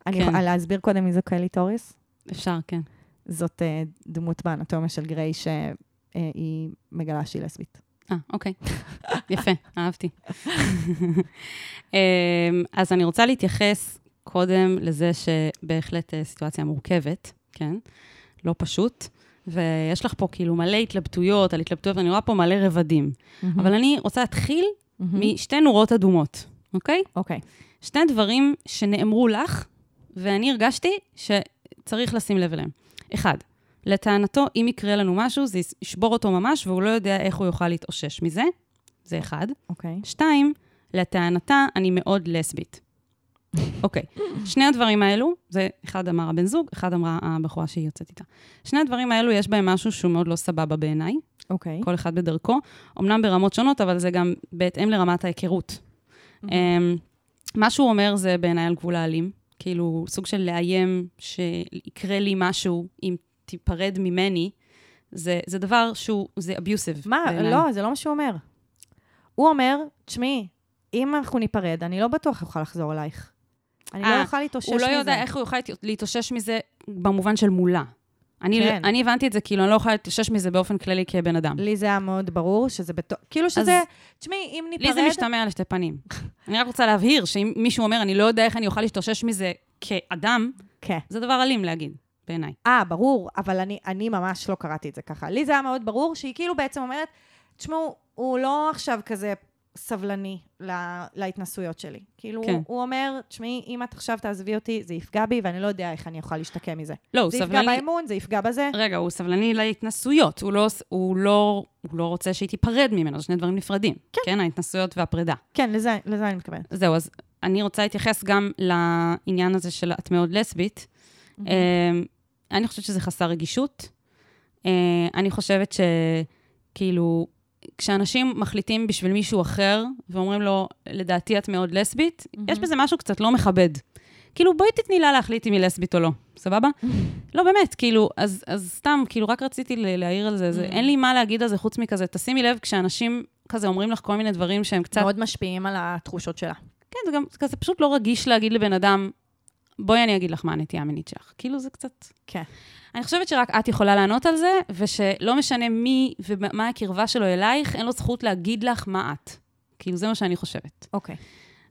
אני כן. יכולה להסביר קודם מי זו קיילי טוריס? אפשר, כן. זאת אה, דמות באנטומיה של גריי שהיא מגלה שהיא לסבית. אה, אוקיי. יפה, אהבתי. אמ, אז אני רוצה להתייחס קודם לזה שבהחלט אה, סיטואציה מורכבת, כן? לא פשוט. ויש לך פה כאילו מלא התלבטויות על התלבטויות, ואני רואה פה מלא רבדים. אבל אני רוצה להתחיל משתי נורות אדומות, אוקיי? אוקיי. שני דברים שנאמרו לך, ואני הרגשתי שצריך לשים לב אליהם. אחד, לטענתו, אם יקרה לנו משהו, זה ישבור אותו ממש, והוא לא יודע איך הוא יוכל להתאושש מזה. זה אחד. אוקיי. שתיים, לטענתה, אני מאוד לסבית. אוקיי, שני הדברים האלו, זה אחד אמר הבן זוג, אחד אמרה הבחורה שהיא יוצאת איתה. שני הדברים האלו, יש בהם משהו שהוא מאוד לא סבבה בעיניי, אוקיי. כל אחד בדרכו, אמנם ברמות שונות, אבל זה גם בהתאם לרמת ההיכרות. אמ, מה שהוא אומר זה בעיניי על גבול האלים, כאילו סוג של לאיים שיקרה לי משהו אם תיפרד ממני, זה, זה דבר שהוא, זה אביוסיב. מה? לא, זה לא מה שהוא אומר. הוא אומר, תשמעי, אם אנחנו ניפרד, אני לא בטוח אוכל לחזור אלייך. אני לא אה, אוכל להתאושש הוא מזה. לא יודע איך הוא יוכל להת- להתאושש מזה במובן של מולה. אני, כן. אני הבנתי את זה, כאילו, אני לא יכולה להתאושש מזה באופן כללי כבן אדם. לי זה היה מאוד ברור שזה בתוך... כאילו שזה... תשמעי, אם ניפרד... לי זה משתמע לשתי פנים. אני רק רוצה להבהיר שאם מישהו אומר, אני לא יודע איך אני אוכל להתאושש מזה כאדם, כן. זה דבר אלים להגיד, בעיניי. אה, ברור, אבל אני, אני ממש לא קראתי את זה ככה. לי זה היה מאוד ברור שהיא כאילו בעצם אומרת, תשמעו, הוא לא עכשיו כזה סבלני לה, להתנסויות שלי. כאילו, כן. כן. הוא אומר, תשמעי, אם את עכשיו תעזבי אותי, זה יפגע בי, ואני לא יודע איך אני אוכל להשתקם מזה. לא, הוא זה יפגע סבלני... באמון, זה יפגע בזה. רגע, הוא סבלני להתנסויות, הוא לא, הוא, לא, הוא לא רוצה שהיא תיפרד ממנו, זה שני דברים נפרדים. כן. כן, ההתנסויות והפרידה. כן, לזה, לזה אני מתכוונת. זהו, אז אני רוצה להתייחס גם לעניין הזה של את מאוד לסבית. Mm-hmm. אני חושבת שזה חסר רגישות. אה, אני חושבת שכאילו, כשאנשים מחליטים בשביל מישהו אחר, ואומרים לו, לדעתי את מאוד לסבית, יש בזה משהו קצת לא מכבד. כאילו, בואי תתני לה להחליט אם היא לסבית או לא, סבבה? לא, באמת, כאילו, אז, אז סתם, כאילו, רק רציתי להעיר על זה, זה, אין לי מה להגיד על זה חוץ מכזה, תשימי לב, כשאנשים כזה אומרים לך כל מיני דברים שהם קצת... מאוד משפיעים על התחושות שלה. כן, זה גם זה כזה פשוט לא רגיש להגיד לבן אדם, בואי אני אגיד לך מה הנטייה המינית שלך. כאילו, זה קצת... כן. אני חושבת שרק את יכולה לענות על זה, ושלא משנה מי ומה הקרבה שלו אלייך, אין לו זכות להגיד לך מה את. כאילו, זה מה שאני חושבת. אוקיי.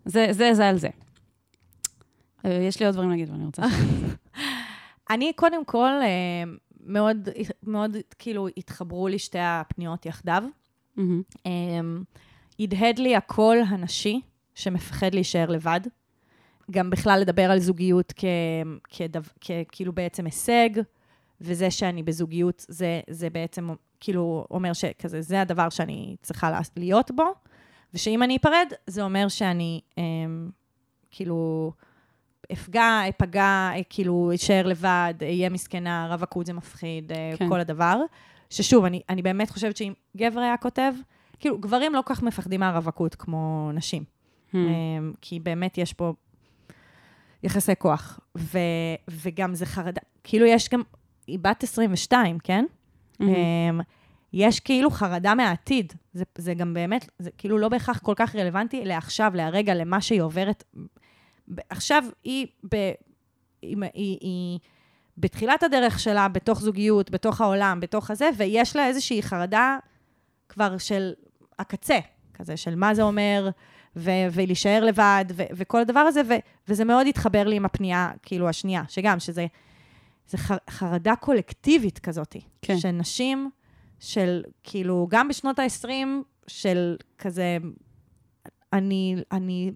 זה, זה, זה על זה. אה, יש לי עוד דברים להגיד, אבל אני רוצה... אני קודם כל, אה, מאוד, מאוד כאילו התחברו לי שתי הפניות יחדיו. אמ, הדהד לי הקול הנשי שמפחד להישאר לבד. גם בכלל לדבר על זוגיות כ, כדו, כ, כאילו בעצם הישג, וזה שאני בזוגיות, זה, זה בעצם כאילו אומר שכזה, זה הדבר שאני צריכה לה- להיות בו, ושאם אני אפרד, זה אומר שאני אמ, כאילו אפגע, אפגע, כאילו אשאר לבד, אהיה מסכנה, רווקות זה מפחיד, אה, כן. כל הדבר. ששוב, אני, אני באמת חושבת שאם גבר היה כותב, כאילו, גברים לא כל כך מפחדים מהרווקות כמו נשים. Hmm. אמ, כי באמת יש פה יחסי כוח. ו, וגם זה חרדה, כאילו יש גם, היא בת 22, כן? אמ, יש כאילו חרדה מהעתיד. זה, זה גם באמת, זה כאילו לא בהכרח כל כך רלוונטי לעכשיו, להרגע, למה שהיא עוברת. עכשיו היא, ב, היא, היא, היא בתחילת הדרך שלה, בתוך זוגיות, בתוך העולם, בתוך הזה, ויש לה איזושהי חרדה כבר של הקצה, כזה, של מה זה אומר, ו- ולהישאר לבד, ו- וכל הדבר הזה, ו- וזה מאוד התחבר לי עם הפנייה, כאילו, השנייה, שגם, שזה זה ח- חרדה קולקטיבית כזאת. כן. של נשים, של, כאילו, גם בשנות ה-20, של כזה, אני, אני,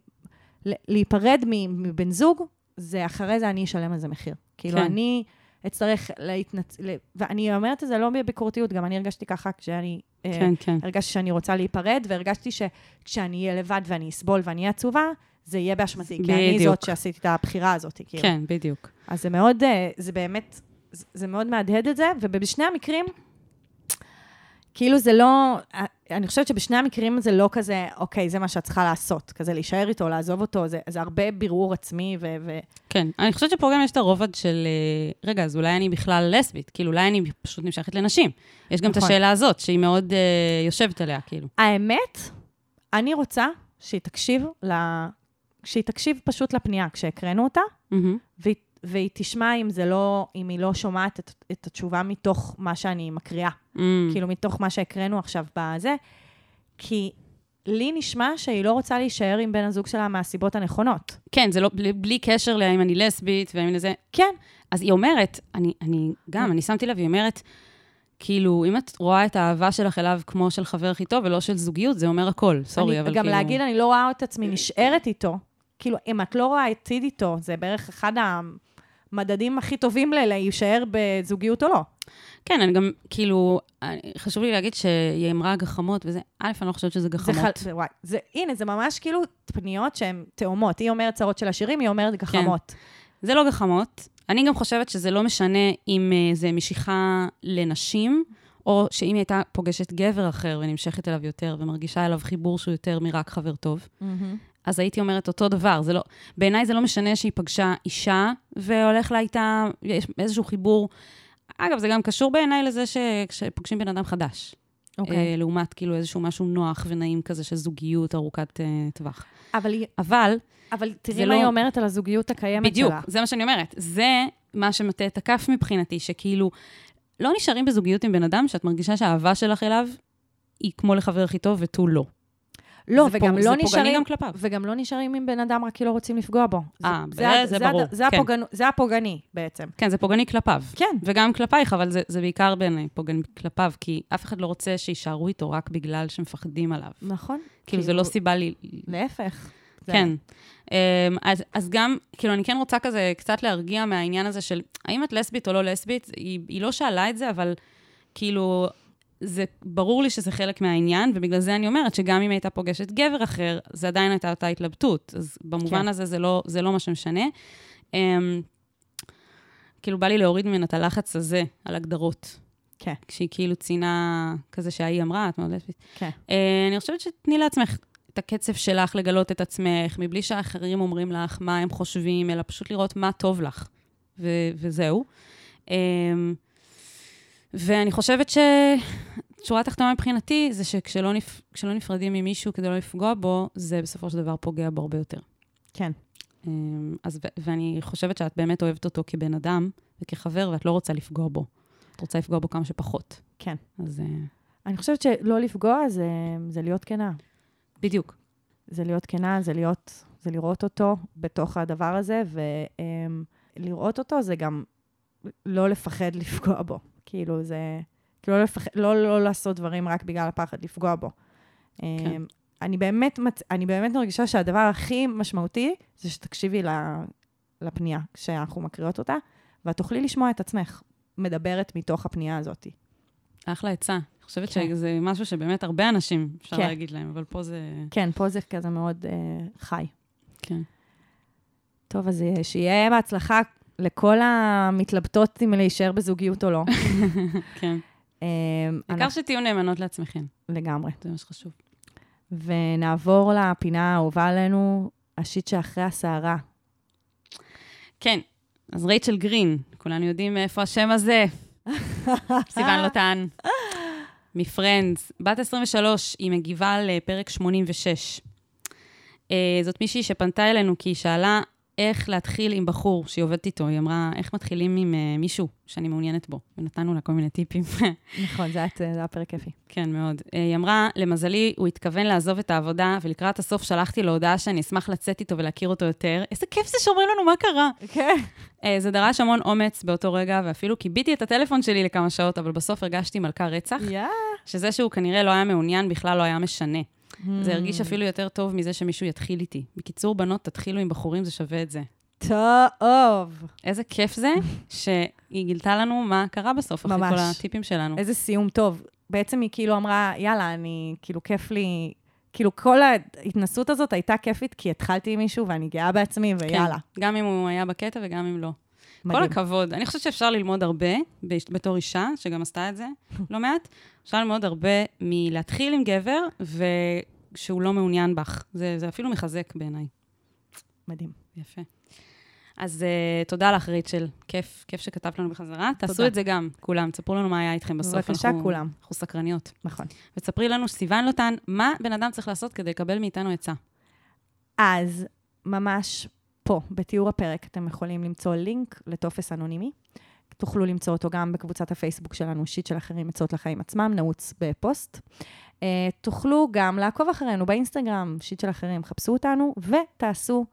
להיפרד מבן זוג, זה אחרי זה אני אשלם על זה מחיר. כאילו, כן. אני אצטרך להתנצ... ואני אומרת את זה לא בביקורתיות, גם אני הרגשתי ככה כשאני... אה, כן, כן. הרגשתי שאני רוצה להיפרד, והרגשתי שכשאני אהיה לבד ואני אסבול ואני אהיה עצובה, זה יהיה באשמתי, כי אני. זאת שעשיתי את הבחירה הזאת, כאילו. כן, בדיוק. אז זה מאוד, אה, זה באמת, זה- מאוד מהדהד את זה, ובשני המקרים, כאילו זה לא, אני חושבת שבשני המקרים זה לא כזה, אוקיי, זה מה שאת צריכה לעשות, כזה להישאר איתו, לעזוב אותו, זה, זה הרבה בירור עצמי, ו... ו כן, אני חושבת שפה גם יש את הרובד של, אה, רגע, אז אולי אני בכלל לסבית, כאילו, אולי אני פשוט נמשכת לנשים. יש גם את נכון. השאלה הזאת, שהיא מאוד אה, יושבת עליה, כאילו. האמת, אני רוצה שהיא תקשיב, ל... שהיא תקשיב פשוט לפנייה כשהקראנו אותה, מהמם. והיא, והיא תשמע אם זה לא, אם היא לא שומעת את, את התשובה מתוך מה שאני מקריאה. Mm, כאילו, מתוך מה שהקראנו עכשיו בזה, כי לי נשמע שהיא לא רוצה להישאר עם בן הזוג שלה מהסיבות הנכונות. כן, זה לא, בלי, בלי קשר לאם אני לסבית והאם לזה. כן, אז היא אומרת, אני, אני גם, אני שמתי לב, היא אומרת, כאילו, אם את רואה את האהבה שלך אליו כמו של חבר הכי טוב ולא של זוגיות, זה אומר הכל, סורי, אני, אבל גם כאילו... להגיד, אני לא רואה את עצמי נשארת איתו. כאילו, אם את לא רואה עתיד איתו, זה בערך אחד המדדים הכי טובים להישאר בזוגיות או לא. כן, אני גם, כאילו, חשוב לי להגיד שהיא אמרה גחמות וזה, א', אני לא חושבת שזה זה גחמות. חל... זה, וואי, זה, הנה, זה ממש כאילו פניות שהן תאומות. היא אומרת צרות של השירים, היא אומרת גחמות. זה לא גחמות. אני גם חושבת שזה לא משנה אם אה, זה משיכה לנשים, או שאם היא הייתה פוגשת גבר אחר ונמשכת אליו יותר, ומרגישה אליו חיבור שהוא יותר מרק חבר טוב, אז הייתי אומרת אותו דבר. זה לא, בעיניי זה לא משנה שהיא פגשה אישה, והולך לה איתה, יש איזשהו חיבור. אגב, זה גם קשור בעיניי לזה ש- שפוגשים בן אדם חדש. אוקיי. אה, לעומת כאילו איזשהו משהו נוח ונעים כזה של זוגיות ארוכת אה, טווח. אבל, אבל, אבל תראי מה לא- היא אומרת על הזוגיות הקיימת בדיוק, שלה. זה מה שאני אומרת. זה מה שמטה את הכף מבחינתי, שכאילו, לא נשארים בזוגיות עם בן אדם שאת מרגישה שהאהבה שלך אליו היא כמו לחבר הכי טוב ותו לא. לא, זה וגם פוג- לא זה נשארים... גם כלפיו. וגם לא נשארים עם בן אדם רק כי לא רוצים לפגוע בו. אה, זה, זה- זה הד- ברור, זה, כן. הפוגענו, זה הפוגעני בעצם. כן, זה פוגעני כלפיו. כן. וגם כלפייך, אבל זה, זה בעיקר בעיניי פוגעני כלפיו, כי אף אחד לא רוצה שיישארו איתו רק בגלל שמפחדים עליו. נכון. כאילו, זה לא סיבה לי... להפך. זה- כן. אמ, אז, אז גם, כאילו, אני כן רוצה כזה קצת להרגיע מהעניין הזה של האם את לסבית או לא לסבית, היא, היא לא שאלה את זה, אבל כאילו, זה ברור לי שזה חלק מהעניין, ובגלל זה אני אומרת שגם אם הייתה פוגשת גבר אחר, זה עדיין הייתה אותה התלבטות. אז במובן כן. הזה זה לא, זה לא מה שמשנה. אמ, כאילו, בא לי להוריד ממנה את הלחץ הזה על הגדרות. כן. כשהיא כאילו ציינה כזה שההיא אמרה, את מאוד לסבית. כן. אה, אני חושבת שתני לעצמך את הקצב שלך לגלות את עצמך, מבלי שהאחרים אומרים לך מה הם חושבים, אלא פשוט לראות מה טוב לך, ו- וזהו. אה, ואני חושבת ששורה תחתונה מבחינתי, זה שכשלא נפ... נפרדים ממישהו כדי לא לפגוע בו, זה בסופו של דבר פוגע בו הרבה יותר. כן. אה, אז, ו- ואני חושבת שאת באמת אוהבת אותו כבן אדם וכחבר, ואת לא רוצה לפגוע בו. את רוצה לפגוע בו כמה שפחות. כן. אז אה, אני חושבת שלא לפגוע זה, זה להיות כנה. בדיוק. זה להיות כנה, זה להיות, זה לראות אותו בתוך הדבר הזה, ולראות אותו זה גם לא לפחד לפגוע בו. כאילו, זה... כאילו, לא, לפחד, לא, לא לעשות דברים רק בגלל הפחד לפגוע בו. כן. אני באמת, מצ... אני באמת מרגישה שהדבר הכי משמעותי זה שתקשיבי ל- לפנייה כשאנחנו מקריאות אותה, ואת תוכלי לשמוע את עצמך מדברת מתוך הפנייה הזאת. אחלה עצה. אני חושבת כן. שזה משהו שבאמת הרבה אנשים אפשר כן. להגיד להם, אבל פה זה... כן, פה זה כזה מאוד אה, חי. כן. טוב, אז אה, שיהיה בהצלחה לכל המתלבטות אם להישאר בזוגיות או לא. כן. העיקר אנחנו- שתהיו נאמנות לעצמכם, לגמרי. זה מה שחשוב. ונעבור לפינה האהובה עלינו, השיט שאחרי הסערה. כן, אז רייצ'ל גרין, כולנו יודעים מאיפה השם הזה. סיוון לוטן, מפרנדס. בת 23, היא מגיבה לפרק 86. אה, זאת מישהי שפנתה אלינו כי היא שאלה איך להתחיל עם בחור שהיא עובדת איתו. היא אמרה, איך מתחילים עם אה, מישהו שאני מעוניינת בו? ונתנו לה כל מיני טיפים. נכון, זה היה- זה היה פרק כיפי. כן, מאוד. אה, היא אמרה, למזלי, הוא התכוון לעזוב את העבודה, ולקראת הסוף שלחתי לו הודעה שאני אשמח לצאת איתו ולהכיר אותו יותר. איזה כיף זה שאומרים לנו מה קרה. כן. אה, זה דרש המון אומץ באותו רגע, ואפילו כיביתי את הטלפון שלי לכמה שעות, אבל בסוף הרגשתי מלכה רצח, יא. שזה שהוא כנראה לא היה מעוניין בכלל לא היה משנה. זה הרגיש אפילו יותר טוב מזה שמישהו יתחיל איתי. בקיצור, בנות, תתחילו עם בחורים, זה שווה את זה. טוב. איזה כיף זה שהיא גילתה לנו מה קרה בסוף, אחרי ממש. כל הטיפים שלנו. איזה סיום טוב. בעצם היא כאילו אמרה, יאללה, אני, כאילו, כיף לי... כאילו, כל ההתנסות הזאת הייתה כיפית, כי התחלתי עם מישהו ואני גאה בעצמי, ויאללה. כן, גם אם הוא היה בקטע וגם אם לא. כל מדהים. הכבוד. אני חושבת שאפשר ללמוד הרבה, בתור אישה, שגם עשתה את זה לא מעט, אפשר ללמוד הרבה מלהתחיל עם גבר, ושהוא לא מעוניין בך. זה, זה אפילו מחזק בעיניי. מדהים. יפה. אז uh, תודה לך, ריצ'ל. כיף, כיף שכתבת לנו בחזרה. תעשו תודה. את זה גם, כולם. תספרו לנו מה היה איתכם בסוף. בבקשה, אנחנו, כולם. אנחנו סקרניות. נכון. וספרי לנו, סיוון לוטן, מה בן אדם צריך לעשות כדי לקבל מאיתנו עצה? אז ממש פה, בתיאור הפרק, אתם יכולים למצוא לינק לטופס אנונימי. תוכלו למצוא אותו גם בקבוצת הפייסבוק שלנו, שיט של אחרים, עצות לחיים עצמם, נעוץ בפוסט. Uh, תוכלו גם לעקוב אחרינו באינסטגרם, שיט של אחרים, חפשו אותנו, ותעשו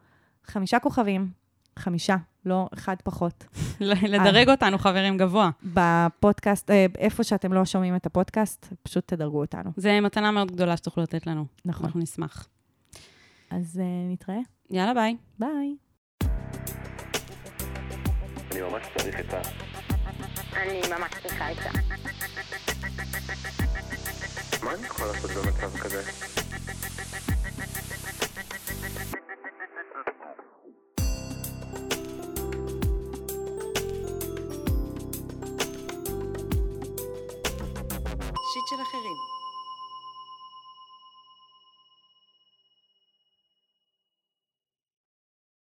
חמישה כוכבים, חמישה, לא אחד פחות, לדרג אותנו, חברים, גבוה. בפודקאסט, uh, איפה שאתם לא שומעים את הפודקאסט, פשוט תדרגו אותנו. זה מתנה מאוד גדולה שתוכלו לתת לנו. נכון. אנחנו נשמח. אז uh, נתראה, יאללה, ביי. ביי. אני ממש צריך את ה... אני ממש צריכה עצה. מה אני יכול לעשות במצב כזה?